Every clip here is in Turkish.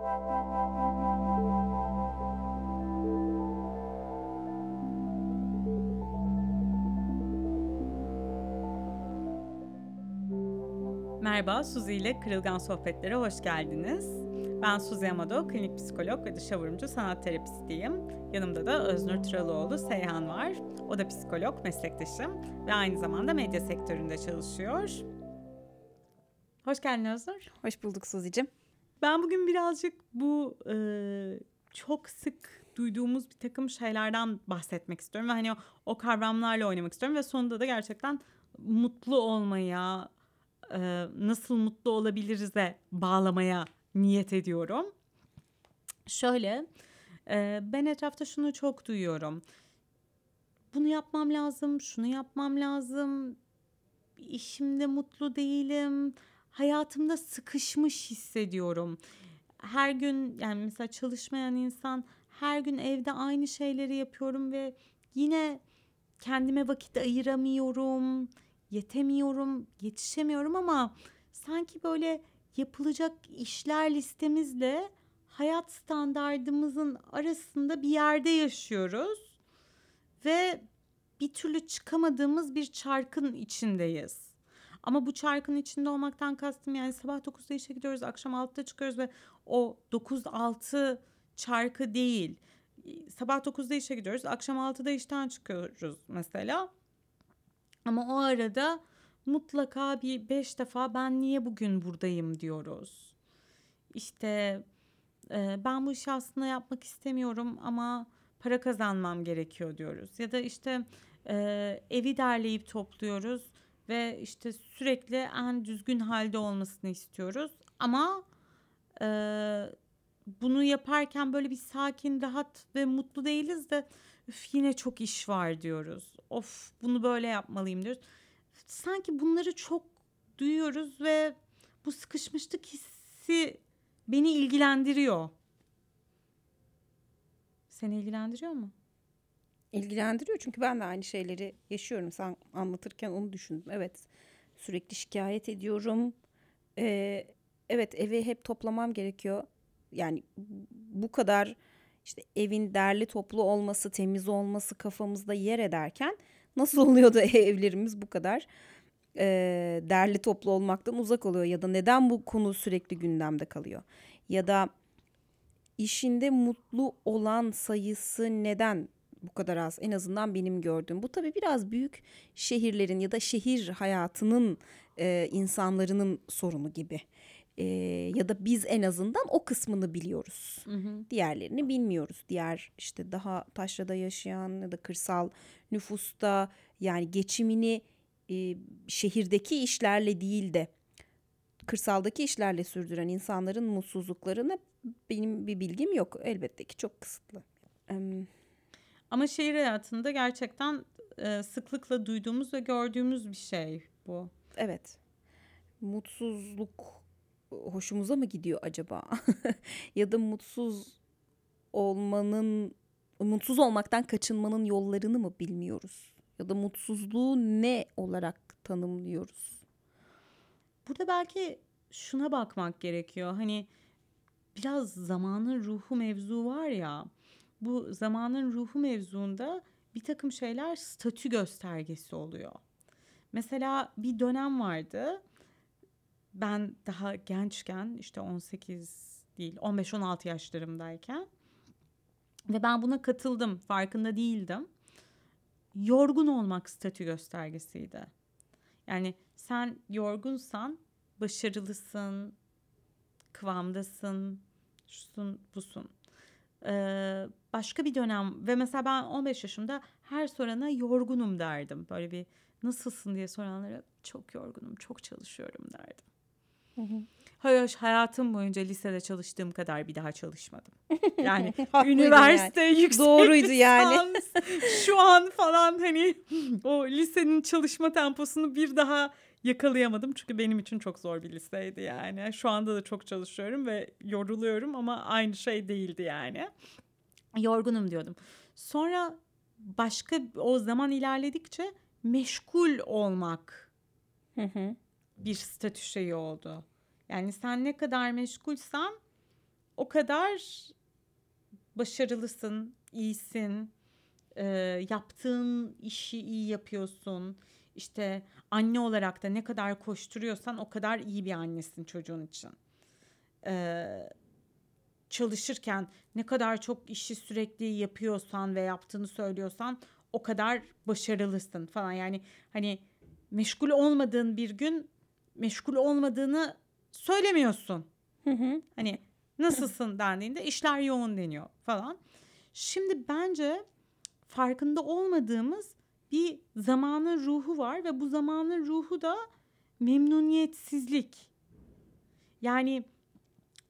Merhaba, Suzi ile Kırılgan Sohbetlere hoş geldiniz. Ben Suzi Amado, klinik psikolog ve dışavurumcu sanat terapistiyim. Yanımda da Öznur Tralıoğlu Seyhan var. O da psikolog, meslektaşım ve aynı zamanda medya sektöründe çalışıyor. Hoş geldin Öznur. Hoş bulduk Suzi'cim. Ben bugün birazcık bu e, çok sık duyduğumuz bir takım şeylerden bahsetmek istiyorum. Ve hani o, o kavramlarla oynamak istiyorum ve sonunda da gerçekten mutlu olmaya, e, nasıl mutlu olabiliriz'e bağlamaya niyet ediyorum. Şöyle, e, ben etrafta şunu çok duyuyorum. Bunu yapmam lazım, şunu yapmam lazım. İşimde mutlu değilim. Hayatımda sıkışmış hissediyorum. Her gün yani mesela çalışmayan insan her gün evde aynı şeyleri yapıyorum ve yine kendime vakit ayıramıyorum yetemiyorum, yetişemiyorum ama sanki böyle yapılacak işler listemizle hayat standardımızın arasında bir yerde yaşıyoruz ve bir türlü çıkamadığımız bir çarkın içindeyiz. Ama bu çarkın içinde olmaktan kastım yani sabah 9'da işe gidiyoruz, akşam 6'da çıkıyoruz ve o 9-6 çarkı değil. Sabah 9'da işe gidiyoruz, akşam 6'da işten çıkıyoruz mesela. Ama o arada mutlaka bir beş defa ben niye bugün buradayım diyoruz. İşte e, ben bu işi aslında yapmak istemiyorum ama para kazanmam gerekiyor diyoruz. Ya da işte e, evi derleyip topluyoruz ve işte sürekli en düzgün halde olmasını istiyoruz. Ama e, bunu yaparken böyle bir sakin, rahat ve mutlu değiliz de Üf, yine çok iş var diyoruz. Of bunu böyle yapmalıyım diyoruz. Sanki bunları çok duyuyoruz ve bu sıkışmışlık hissi beni ilgilendiriyor. Seni ilgilendiriyor mu? İlgilendiriyor çünkü ben de aynı şeyleri yaşıyorum. Sen anlatırken onu düşündüm. Evet sürekli şikayet ediyorum. Ee, evet evi hep toplamam gerekiyor. Yani bu kadar işte evin derli toplu olması, temiz olması kafamızda yer ederken nasıl oluyor da evlerimiz bu kadar e, derli toplu olmaktan uzak oluyor ya da neden bu konu sürekli gündemde kalıyor ya da işinde mutlu olan sayısı neden bu kadar az en azından benim gördüğüm. Bu tabii biraz büyük şehirlerin ya da şehir hayatının e, insanların sorunu gibi e, ya da biz en azından o kısmını biliyoruz. Hı hı. Diğerlerini bilmiyoruz. Diğer işte daha taşrada yaşayan ya da kırsal nüfusta yani geçimini e, şehirdeki işlerle değil de kırsaldaki işlerle sürdüren insanların mutsuzluklarına benim bir bilgim yok. Elbette ki çok kısıtlı. Ama şehir hayatında gerçekten e, sıklıkla duyduğumuz ve gördüğümüz bir şey bu. Evet. Mutsuzluk hoşumuza mı gidiyor acaba? ya da mutsuz olmanın mutsuz olmaktan kaçınmanın yollarını mı bilmiyoruz? Ya da mutsuzluğu ne olarak tanımlıyoruz? Burada belki şuna bakmak gerekiyor. Hani biraz zamanın ruhu mevzu var ya. Bu zamanın ruhu mevzuunda bir takım şeyler statü göstergesi oluyor. Mesela bir dönem vardı ben daha gençken işte 18 değil 15-16 yaşlarımdayken ve ben buna katıldım farkında değildim. Yorgun olmak statü göstergesiydi. Yani sen yorgunsan başarılısın, kıvamdasın, şusun busun. Ee, başka bir dönem ve mesela ben 15 yaşımda her sorana yorgunum derdim. Böyle bir nasılsın diye soranlara çok yorgunum, çok çalışıyorum derdim. Hayır, hayatım boyunca lisede çalıştığım kadar bir daha çalışmadım. Yani üniversite yani. yüksek Doğruydu lisans, yani. şu an falan hani o lisenin çalışma temposunu bir daha yakalayamadım. Çünkü benim için çok zor bir liseydi yani. Şu anda da çok çalışıyorum ve yoruluyorum ama aynı şey değildi yani. Yorgunum diyordum. Sonra başka o zaman ilerledikçe meşgul olmak hı hı. bir statü şeyi oldu. Yani sen ne kadar meşgulsen o kadar başarılısın, iyisin, e, yaptığın işi iyi yapıyorsun. İşte anne olarak da ne kadar koşturuyorsan o kadar iyi bir annesin çocuğun için. E, çalışırken ne kadar çok işi sürekli yapıyorsan ve yaptığını söylüyorsan o kadar başarılısın falan. Yani hani meşgul olmadığın bir gün meşgul olmadığını söylemiyorsun. Hı hı. Hani nasılsın dendiğinde işler yoğun deniyor falan. Şimdi bence farkında olmadığımız bir zamanın ruhu var ve bu zamanın ruhu da memnuniyetsizlik. Yani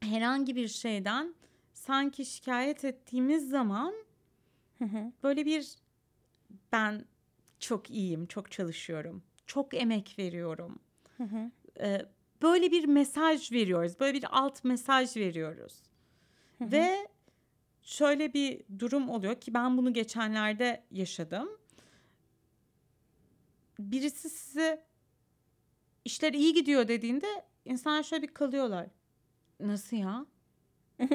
herhangi bir şeyden sanki şikayet ettiğimiz zaman böyle bir ben çok iyiyim, çok çalışıyorum, çok emek veriyorum. Ee, böyle bir mesaj veriyoruz, böyle bir alt mesaj veriyoruz. Ve şöyle bir durum oluyor ki ben bunu geçenlerde yaşadım. Birisi size işler iyi gidiyor dediğinde insanlar şöyle bir kalıyorlar. Nasıl ya?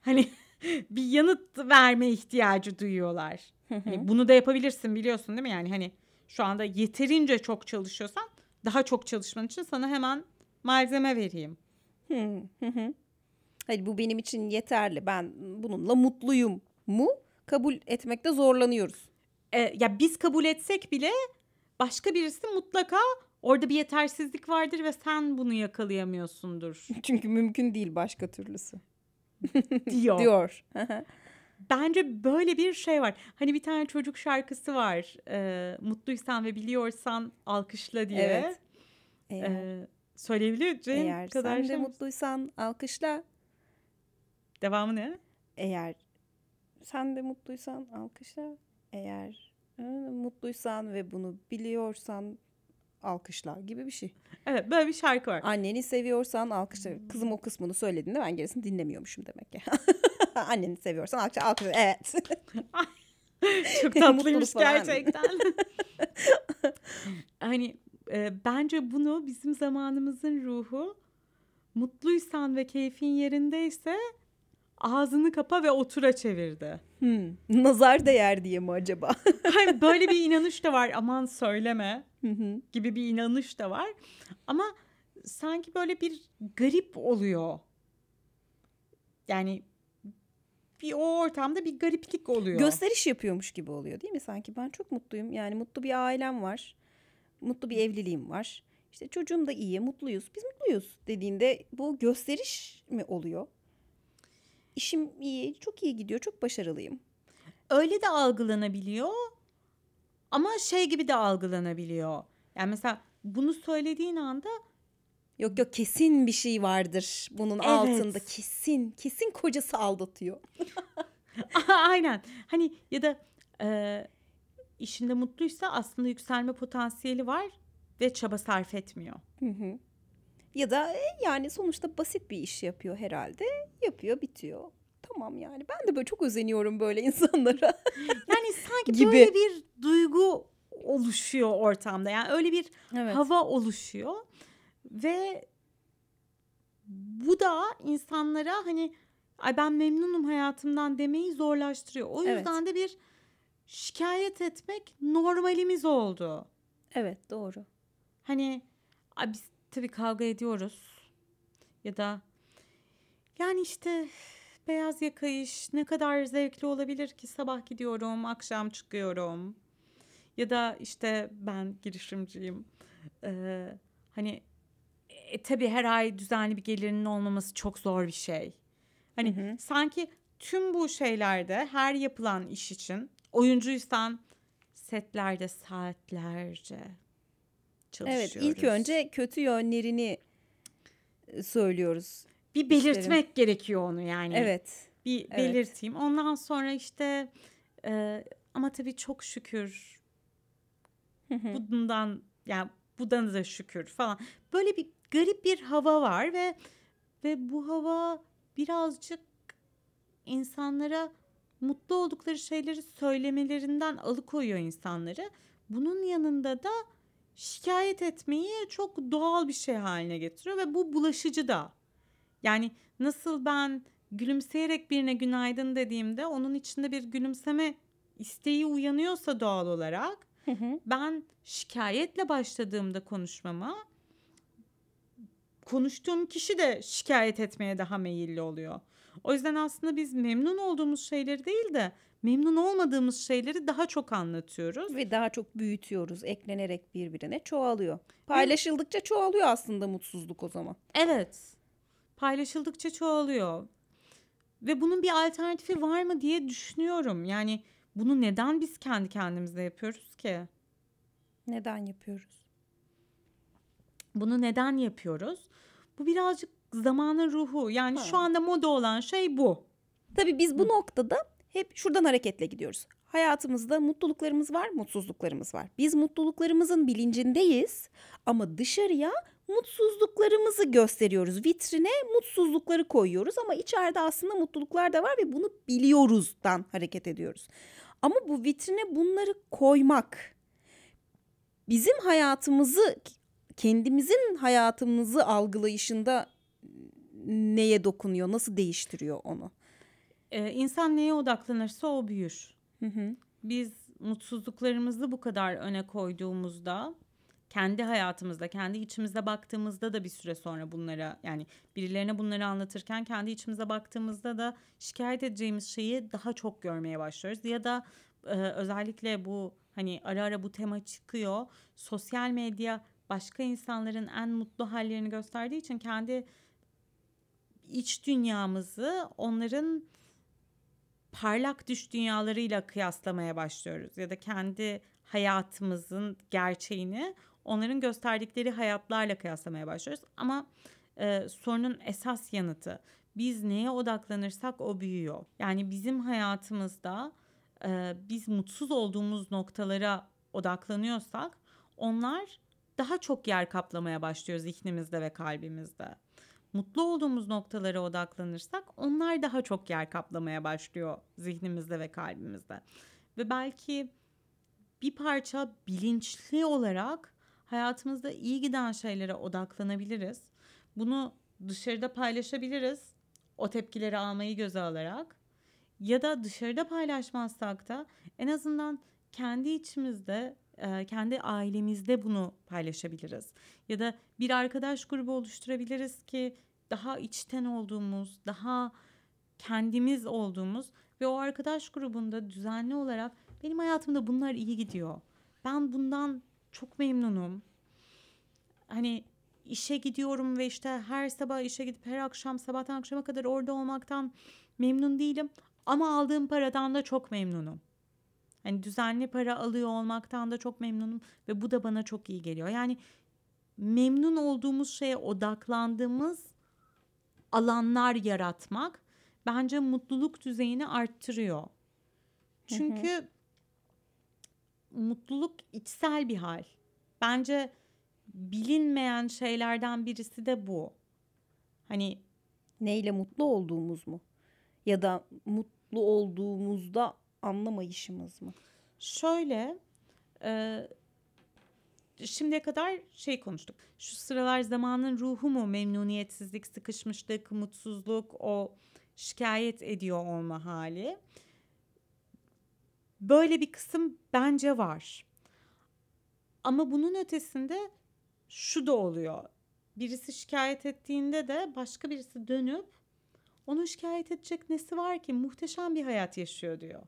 hani bir yanıt verme ihtiyacı duyuyorlar. Hani bunu da yapabilirsin biliyorsun değil mi? Yani hani şu anda yeterince çok çalışıyorsan daha çok çalışman için sana hemen malzeme vereyim. Hayır bu benim için yeterli. Ben bununla mutluyum mu kabul etmekte zorlanıyoruz. E, ya biz kabul etsek bile başka birisi mutlaka orada bir yetersizlik vardır ve sen bunu yakalayamıyorsundur Çünkü mümkün değil başka türlüsü. diyor. Diyor. Bence böyle bir şey var. Hani bir tane çocuk şarkısı var. E, mutluysan ve biliyorsan alkışla diye. Evet. Eğer, E, söyleyebileceğin eğer kadar sen de şey mutluysan alkışla. Devamı ne? Eğer sen de mutluysan alkışla. Eğer e, mutluysan ve bunu biliyorsan alkışla gibi bir şey. Evet böyle bir şarkı var. Anneni seviyorsan alkışla. Kızım o kısmını söylediğinde ben gerisini dinlemiyormuşum demek ki. Anneni seviyorsan alkışla. alkışla. Evet. Çok tatlıymış gerçekten. hani e, bence bunu bizim zamanımızın ruhu mutluysan ve keyfin yerindeyse ağzını kapa ve otura çevirdi. Hmm, Nazar değer diye mi acaba? Hani böyle bir inanış da var aman söyleme gibi bir inanış da var. Ama sanki böyle bir garip oluyor. Yani bir o ortamda bir gariplik oluyor. Gösteriş yapıyormuş gibi oluyor değil mi sanki? Ben çok mutluyum. Yani mutlu bir ailem var. Mutlu bir evliliğim var. İşte çocuğum da iyi, mutluyuz. Biz mutluyuz dediğinde bu gösteriş mi oluyor? İşim iyi, çok iyi gidiyor, çok başarılıyım. öyle de algılanabiliyor ama şey gibi de algılanabiliyor. Yani mesela bunu söylediğin anda Yok yok kesin bir şey vardır bunun Evet. altında. Kesin, kesin kocası aldatıyor. aynen hani ya da e, işinde mutluysa aslında yükselme potansiyeli var ve çaba sarf etmiyor. Hı hı. Ya da e, yani sonuçta basit bir iş yapıyor herhalde. Yapıyor, bitiyor. Tamam yani. Ben de böyle çok özeniyorum böyle insanlara. Yani sanki Gibi. böyle bir duygu oluşuyor ortamda. Yani öyle bir Evet. hava oluşuyor ve bu da insanlara hani ay ben memnunum hayatımdan demeyi zorlaştırıyor. O Evet. yüzden de bir şikayet etmek normalimiz oldu. Evet, doğru. Hani biz tabii kavga ediyoruz. Ya da yani işte beyaz yaka iş ne kadar zevkli olabilir ki? Sabah gidiyorum akşam çıkıyorum. Ya da işte ben girişimciyim. Ee, hani e, tabii her ay düzenli bir gelirinin olmaması çok zor bir şey. Hani Hı hı. sanki tüm bu şeylerde her yapılan iş için oyuncuysan setlerde saatlerce Evet, çalışıyoruz. ilk önce kötü yönlerini e, söylüyoruz. bir belirtmek gerekiyor onu yani. Evet. Bir evet. belirteyim. Ondan sonra işte e, ama tabii çok şükür bundan yani bundan da şükür falan. Böyle bir garip bir hava var ve ve bu hava birazcık insanlara mutlu oldukları şeyleri söylemelerinden alıkoyuyor insanları. Bunun yanında da şikayet etmeyi çok doğal bir şey haline getiriyor ve bu bulaşıcı da. Yani nasıl ben gülümseyerek birine günaydın dediğimde onun içinde bir gülümseme isteği uyanıyorsa doğal olarak Hı hı. ben şikayetle başladığımda konuşmama konuştuğum kişi de şikayet etmeye daha meyilli oluyor. O yüzden aslında biz memnun olduğumuz şeyleri değil de memnun olmadığımız şeyleri daha çok anlatıyoruz. Ve daha çok büyütüyoruz. Eklenerek birbirine çoğalıyor. Paylaşıldıkça çoğalıyor aslında mutsuzluk o zaman. Evet. Paylaşıldıkça çoğalıyor. Ve bunun bir alternatifi var mı diye düşünüyorum. Yani bunu neden biz kendi kendimize yapıyoruz ki? Neden yapıyoruz? Bunu neden yapıyoruz? Bu birazcık zamanın ruhu. Yani Ha. şu anda moda olan şey bu. Tabii biz bu noktada hep şuradan hareketle gidiyoruz. Hayatımızda mutluluklarımız var, mutsuzluklarımız var. Biz mutluluklarımızın bilincindeyiz ama dışarıya mutsuzluklarımızı gösteriyoruz. Vitrine mutsuzlukları koyuyoruz ama içeride aslında mutluluklar da var ve bunu biliyoruzdan hareket ediyoruz. Ama bu vitrine bunları koymak bizim hayatımızı kendimizin hayatımızı algılayışında neye dokunuyor, nasıl değiştiriyor onu? Ee, insan neye odaklanırsa o büyür. Hı hı. Biz mutsuzluklarımızı bu kadar öne koyduğumuzda kendi hayatımızda, kendi içimize baktığımızda da bir süre sonra bunlara yani birilerine bunları anlatırken kendi içimize baktığımızda da şikayet edeceğimiz şeyi daha çok görmeye başlıyoruz. Ya da e, özellikle bu hani ara ara bu tema çıkıyor. Sosyal medya başka insanların en mutlu hallerini gösterdiği için kendi iç dünyamızı onların parlak düş dünyalarıyla kıyaslamaya başlıyoruz ya da kendi hayatımızın gerçeğini onların gösterdikleri hayatlarla kıyaslamaya başlıyoruz. Ama e, sorunun esas yanıtı biz neye odaklanırsak o büyüyor. Yani bizim hayatımızda e, biz mutsuz olduğumuz noktalara odaklanıyorsak onlar daha çok yer kaplamaya başlıyor zihnimizde ve kalbimizde mutlu olduğumuz noktalara odaklanırsak onlar daha çok yer kaplamaya başlıyor zihnimizde ve kalbimizde. Ve belki bir parça bilinçli olarak hayatımızda iyi giden şeylere odaklanabiliriz. Bunu dışarıda paylaşabiliriz. O tepkileri almayı göze alarak ya da dışarıda paylaşmazsak da en azından kendi içimizde e, kendi ailemizde bunu paylaşabiliriz. Ya da bir arkadaş grubu oluşturabiliriz ki daha içten olduğumuz, daha kendimiz olduğumuz ve o arkadaş grubunda düzenli olarak benim hayatımda bunlar iyi gidiyor. Ben bundan çok memnunum. Hani işe gidiyorum ve işte her sabah işe gidip her akşam sabahtan akşama kadar orada olmaktan memnun değilim. Ama aldığım paradan da çok memnunum. Hani düzenli para alıyor olmaktan da çok memnunum ve bu da bana çok iyi geliyor. Yani memnun olduğumuz şeye odaklandığımız alanlar yaratmak bence mutluluk düzeyini arttırıyor. Çünkü hı hı. mutluluk içsel bir hal. Bence bilinmeyen şeylerden birisi de bu. Hani neyle mutlu olduğumuz mu? Ya da mutlu olduğumuzda anlamayışımız mı? Şöyle, e, şimdiye kadar şey konuştuk. Şu sıralar zamanın ruhu mu? Memnuniyetsizlik, sıkışmışlık, mutsuzluk, o şikayet ediyor olma hali. Böyle bir kısım bence var. Ama bunun ötesinde şu da oluyor. Birisi şikayet ettiğinde de başka birisi dönüp onun şikayet edecek nesi var ki? Muhteşem bir hayat yaşıyor diyor.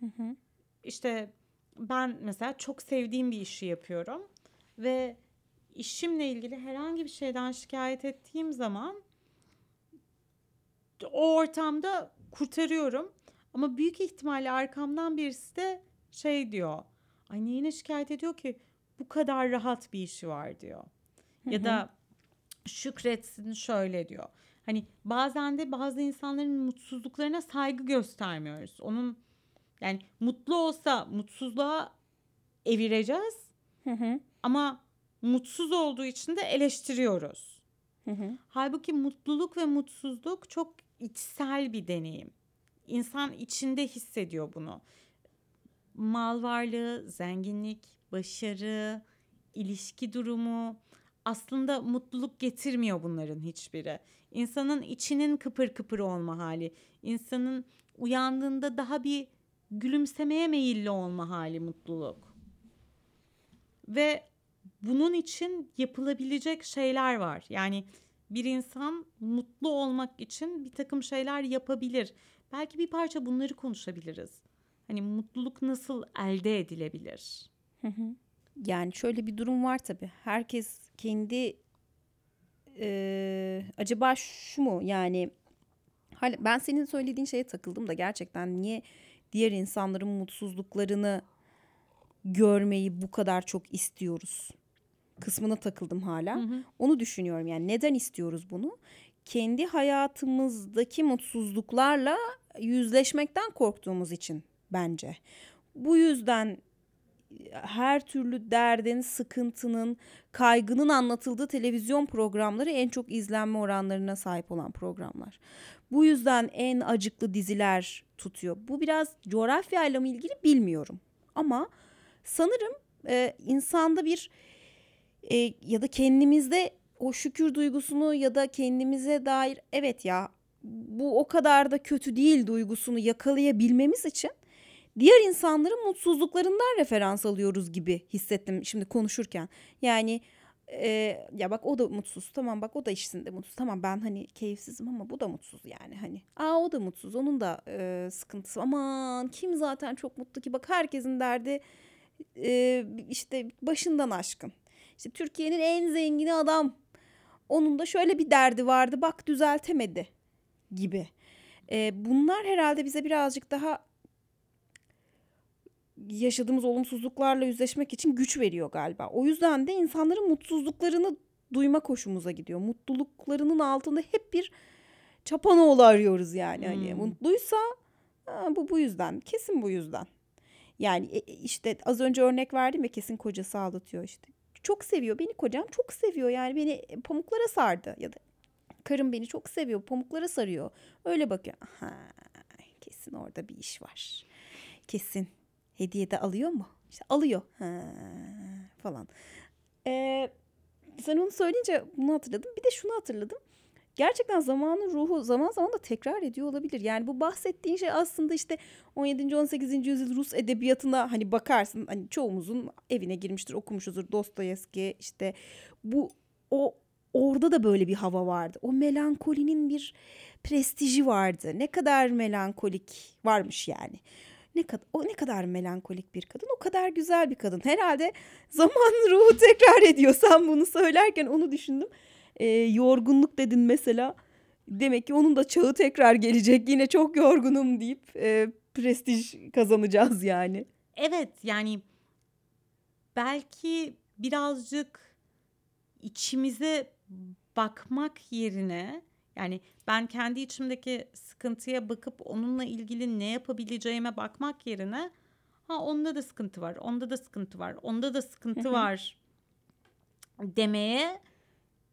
Hı hı. İşte ben mesela çok sevdiğim bir işi yapıyorum ve işimle ilgili herhangi bir şeyden şikayet ettiğim zaman o ortamda kurtarıyorum. Ama büyük ihtimalle arkamdan birisi de şey diyor. Ay neyine şikayet ediyor ki? Bu kadar rahat bir işi var diyor. Hı Ya hı. da şükretsin şöyle diyor. Hani bazen de bazı insanların mutsuzluklarına saygı göstermiyoruz. Onun yani mutlu olsa mutsuzluğa evireceğiz Hı hı. ama mutsuz olduğu için de eleştiriyoruz. Hı hı. Halbuki mutluluk ve mutsuzluk çok içsel bir deneyim. İnsan içinde hissediyor bunu. Mal varlığı, zenginlik, başarı, ilişki durumu, aslında mutluluk getirmiyor bunların hiçbiri. İnsanın içinin kıpır kıpır olma hali, insanın uyandığında daha bir gülümsemeye meyilli olma hali mutluluk. Ve bunun için yapılabilecek şeyler var. Yani bir insan mutlu olmak için bir takım şeyler yapabilir. Belki bir parça bunları konuşabiliriz. Hani mutluluk nasıl elde edilebilir? Yani şöyle bir durum var tabii. Herkes kendi eee, acaba şu mu yani ben senin söylediğin şeye takıldım da gerçekten niye diğer insanların mutsuzluklarını görmeyi bu kadar çok istiyoruz kısmına takıldım hala. Onu düşünüyorum yani neden istiyoruz bunu? Kendi hayatımızdaki mutsuzluklarla yüzleşmekten korktuğumuz için bence. Bu yüzden her türlü derdin, sıkıntının, kaygının anlatıldığı televizyon programları en çok izlenme oranlarına sahip olan programlar. Bu yüzden en acıklı diziler tutuyor. Bu biraz coğrafyayla mı ilgili bilmiyorum. Ama sanırım e, insanda bir e, ya da kendimizde o şükür duygusunu ya da kendimize dair evet ya bu o kadar da kötü değil duygusunu yakalayabilmemiz için diğer insanların mutsuzluklarından referans alıyoruz gibi hissettim şimdi konuşurken. Yani e, ya bak o da mutsuz tamam bak o da işsinde mutsuz. Tamam ben hani keyifsizim ama bu da mutsuz yani hani. Aa o da mutsuz onun da e, sıkıntısı. Aman kim zaten çok mutlu ki? Bak herkesin derdi e, işte başından aşkın. İşte Türkiye'nin en zengini adam. Onun da şöyle bir derdi vardı bak düzeltemedi gibi. E, bunlar herhalde bize birazcık daha yaşadığımız olumsuzluklarla yüzleşmek için güç veriyor galiba. O yüzden de insanların mutsuzluklarını duyma hoşumuza gidiyor. Mutluluklarının altında hep bir çapanoğlu arıyoruz yani. Hani Hmm. mutluysa ha, bu bu yüzden. Kesin bu yüzden. Yani e, e, işte az önce örnek verdim ya kesin kocası aldatıyor işte. Çok seviyor beni kocam çok seviyor yani beni pamuklara sardı ya da karım beni çok seviyor pamuklara sarıyor. Öyle bakıyor. Ha, kesin orada bir iş var. Kesin hediye de alıyor mu? İşte alıyor. Ha, falan. Ee, sen onu söyleyince bunu hatırladım. Bir de şunu hatırladım. Gerçekten zamanın ruhu zaman zaman da tekrar ediyor olabilir. Yani bu bahsettiğin şey aslında işte 17. 18. yüzyıl Rus edebiyatına hani bakarsın hani çoğumuzun evine girmiştir okumuşuzdur Dostoyevski işte bu o orada da böyle bir hava vardı. O melankolinin bir prestiji vardı. Ne kadar melankolik varmış yani. Ne kadar o ne kadar melankolik bir kadın, o kadar güzel bir kadın. Herhalde zaman ruhu tekrar ediyor. Sen bunu söylerken onu düşündüm. Ee, yorgunluk dedin mesela. Demek ki onun da çağı tekrar gelecek. Yine çok yorgunum deyip e, prestij kazanacağız yani. Evet yani belki birazcık içimize bakmak yerine yani ben kendi içimdeki sıkıntıya bakıp onunla ilgili ne yapabileceğime bakmak yerine ha onda da sıkıntı var, onda da sıkıntı var, onda da sıkıntı var demeye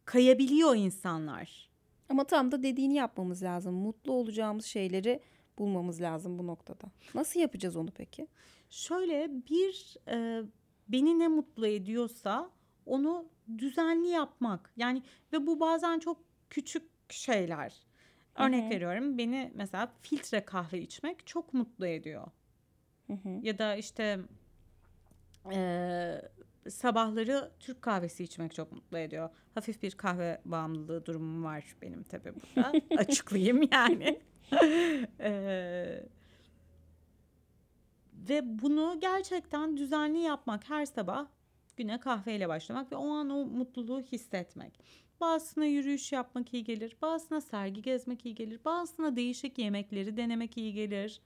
kayabiliyor insanlar. Ama tam da dediğini yapmamız lazım. Mutlu olacağımız şeyleri bulmamız lazım bu noktada. Nasıl yapacağız onu peki? Şöyle bir e, beni ne mutlu ediyorsa onu düzenli yapmak. Yani ve bu bazen çok küçük şeyler. Örnek hı. veriyorum beni mesela filtre kahve içmek çok mutlu ediyor. Hı hı. Ya da işte e, sabahları Türk kahvesi içmek çok mutlu ediyor. Hafif bir kahve bağımlılığı durumum var benim tabii burada. Açıklayayım yani. Eee ve bunu gerçekten düzenli yapmak her sabah güne kahveyle başlamak ve o an o mutluluğu hissetmek. Bazısına yürüyüş yapmak iyi gelir, bazısına sergi gezmek iyi gelir, bazısına değişik yemekleri denemek iyi gelir,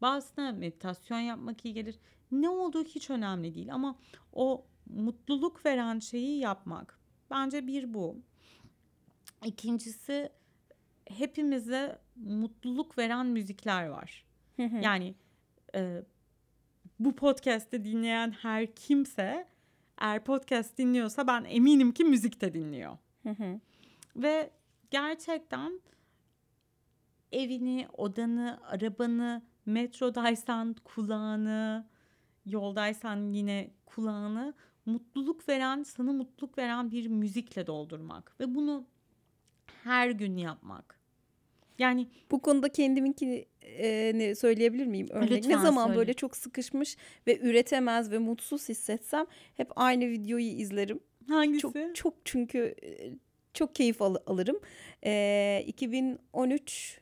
bazısına meditasyon yapmak iyi gelir. Ne olduğu hiç önemli değil ama o mutluluk veren şeyi yapmak. Bence bir bu. İkincisi hepimize mutluluk veren müzikler var. Yani e, bu podcast'i dinleyen her kimse eğer podcast dinliyorsa ben eminim ki müzik de dinliyor. Hı hı. Ve gerçekten evini, odanı, arabanı, metrodaysan kulağını, yoldaysan yine kulağını mutluluk veren, sana mutluluk veren bir müzikle doldurmak ve bunu her gün yapmak. Yani Bu konuda kendiminkini e, ne söyleyebilir miyim? Örnek. Ne zaman söyle. böyle çok sıkışmış ve üretemez ve mutsuz hissetsem hep aynı videoyu izlerim. Hangisi? Çok çok çünkü çok keyif al- alırım. E, 2013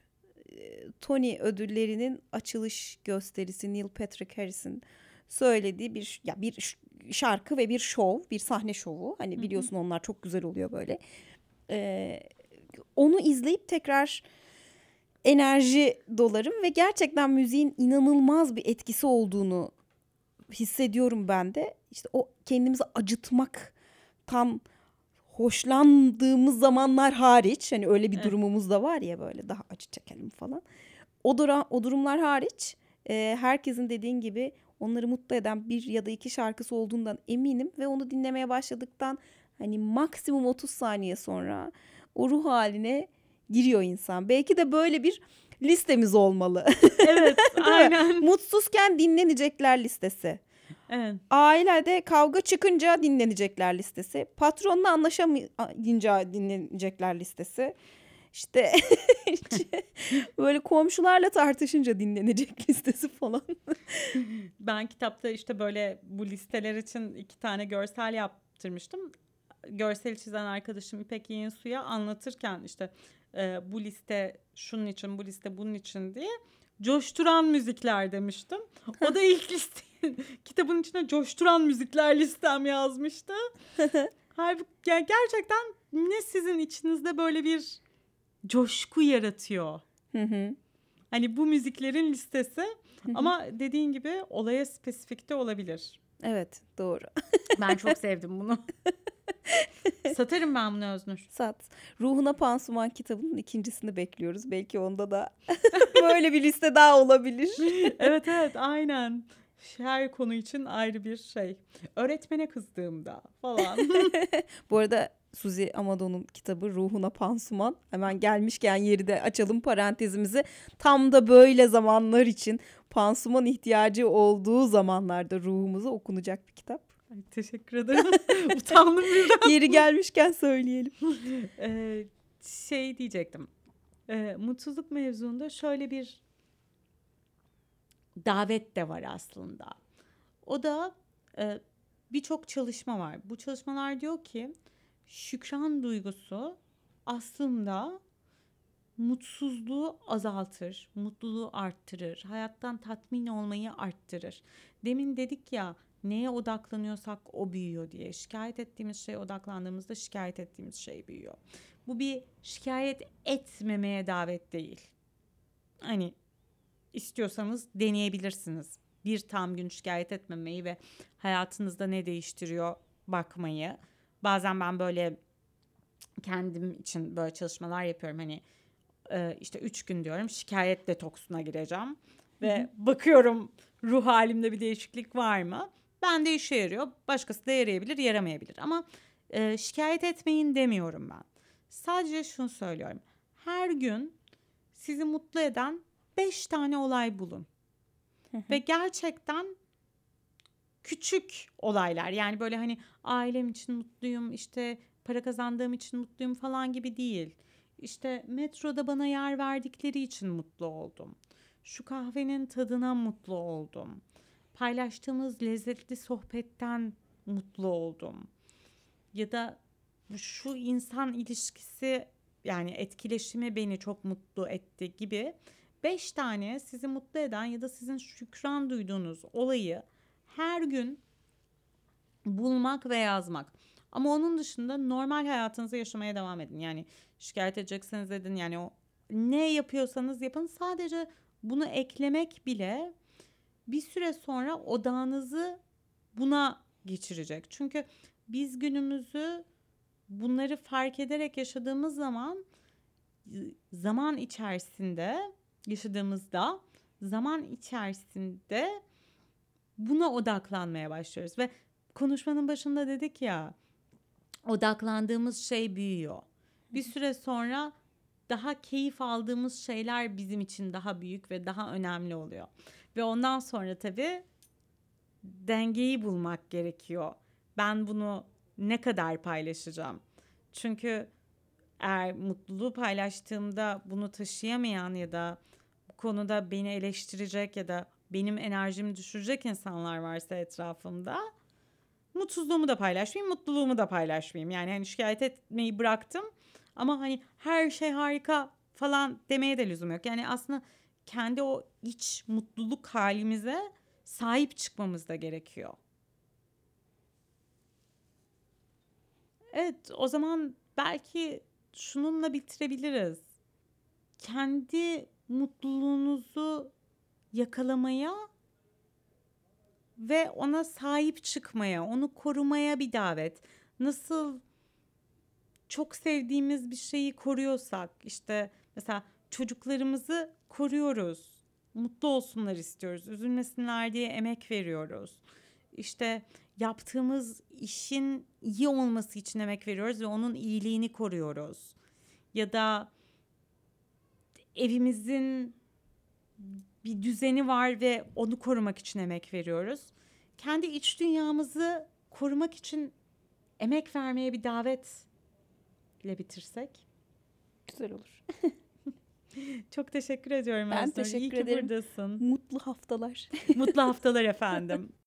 e, Tony ödüllerinin açılış gösterisi Neil Patrick Harris'in söylediği bir ya bir şarkı ve bir şov, bir sahne şovu. Hani biliyorsun onlar çok güzel oluyor böyle. E, onu izleyip tekrar enerji dolarım ve gerçekten müziğin inanılmaz bir etkisi olduğunu hissediyorum ben de. İşte o kendimizi acıtmak tam hoşlandığımız zamanlar hariç hani öyle bir Evet. durumumuz da var ya böyle daha acı çekelim falan. O, dura, o durumlar hariç e, herkesin dediğin gibi onları mutlu eden bir ya da iki şarkısı olduğundan eminim ve onu dinlemeye başladıktan hani maksimum 30 saniye sonra o ruh haline giriyor insan. Belki de böyle bir listemiz olmalı. Evet, aynen. Mutsuzken dinlenecekler listesi. Evet. Ailede kavga çıkınca dinlenecekler listesi. Patronla anlaşamayınca dinlenecekler listesi. İşte böyle komşularla tartışınca dinlenecek listesi falan. Ben kitapta işte böyle bu listeler için iki tane görsel yaptırmıştım. Görseli çizen arkadaşım İpek Yeğensu'ya anlatırken işte e, bu liste şunun için, bu liste bunun için diye coşturan müzikler demiştim. O da ilk liste kitabın içine coşturan müzikler listem yazmıştı. Halbuki ya gerçekten ne sizin içinizde böyle bir coşku yaratıyor. Hı hı. Hani bu müziklerin listesi ama dediğin gibi olaya spesifik de olabilir. evet doğru. Ben çok sevdim bunu. Satarım ben bunu Öznur. Sat. Ruhuna Pansuman kitabının ikincisini bekliyoruz. Belki onda da böyle bir liste daha olabilir. evet evet aynen. Her konu için ayrı bir şey. Öğretmene kızdığımda falan. Bu arada Suzi Amado'nun kitabı Ruhuna Pansuman. Hemen gelmişken yeri de açalım parantezimizi. Tam da böyle zamanlar için pansuman ihtiyacı olduğu zamanlarda ruhumuza okunacak bir kitap. Ay, teşekkür ederim. Utandım birden. Yeri gelmişken söyleyelim. Ee, şey diyecektim. Ee, mutsuzluk mevzuunda şöyle bir davet de var aslında. O da e, birçok çalışma var. Bu çalışmalar diyor ki şükran duygusu aslında mutsuzluğu azaltır, mutluluğu arttırır, hayattan tatmin olmayı arttırır. Demin dedik ya neye odaklanıyorsak o büyüyor diye. Şikayet ettiğimiz şeye odaklandığımızda şikayet ettiğimiz şey büyüyor. Bu bir şikayet etmemeye davet değil. Hani istiyorsanız deneyebilirsiniz. Bir tam gün şikayet etmemeyi ve hayatınızda ne değiştiriyor bakmayı. Bazen ben böyle kendim için böyle çalışmalar yapıyorum. Hani e, işte üç gün diyorum şikayet detoksuna gireceğim. Ve bakıyorum ruh halimde bir değişiklik var mı? Bende işe yarıyor. Başkası da yarayabilir, yaramayabilir. Ama e, şikayet etmeyin demiyorum ben. Sadece şunu söylüyorum. Her gün sizi mutlu eden beş tane olay bulun. Ve gerçekten küçük olaylar yani böyle hani ailem için mutluyum işte para kazandığım için mutluyum falan gibi değil. İşte metroda bana yer verdikleri için mutlu oldum. Şu kahvenin tadına mutlu oldum. Paylaştığımız lezzetli sohbetten mutlu oldum. Ya da şu insan ilişkisi yani etkileşimi beni çok mutlu etti gibi beş tane sizi mutlu eden ya da sizin şükran duyduğunuz olayı her gün bulmak ve yazmak. Ama onun dışında normal hayatınızı yaşamaya devam edin. Yani şikayet edecekseniz edin. Yani o ne yapıyorsanız yapın. Sadece bunu eklemek bile bir süre sonra odağınızı buna geçirecek. Çünkü biz günümüzü bunları fark ederek yaşadığımız zaman zaman içerisinde yaşadığımızda zaman içerisinde buna odaklanmaya başlıyoruz ve konuşmanın başında dedik ya odaklandığımız şey büyüyor. Bir süre sonra daha keyif aldığımız şeyler bizim için daha büyük ve daha önemli oluyor. Ve ondan sonra tabii dengeyi bulmak gerekiyor. Ben bunu ne kadar paylaşacağım? Çünkü eğer mutluluğu paylaştığımda bunu taşıyamayan ya da bu konuda beni eleştirecek ya da benim enerjimi düşürecek insanlar varsa etrafımda mutsuzluğumu da paylaşmayayım, mutluluğumu da paylaşmayayım. Yani hani şikayet etmeyi bıraktım ama hani her şey harika falan demeye de lüzum yok. Yani aslında kendi o iç mutluluk halimize sahip çıkmamız da gerekiyor. Evet, o zaman belki şununla bitirebiliriz. Kendi mutluluğunuzu yakalamaya ve ona sahip çıkmaya, onu korumaya bir davet. Nasıl çok sevdiğimiz bir şeyi koruyorsak, işte mesela çocuklarımızı koruyoruz. Mutlu olsunlar istiyoruz. Üzülmesinler diye emek veriyoruz. İşte yaptığımız işin iyi olması için emek veriyoruz ve onun iyiliğini koruyoruz. Ya da evimizin bir düzeni var ve onu korumak için emek veriyoruz. Kendi iç dünyamızı korumak için emek vermeye bir davetle bitirsek. Güzel olur. Çok teşekkür ediyorum. Ben. İyi teşekkür ki ederim. buradasın. Mutlu haftalar. Mutlu haftalar efendim.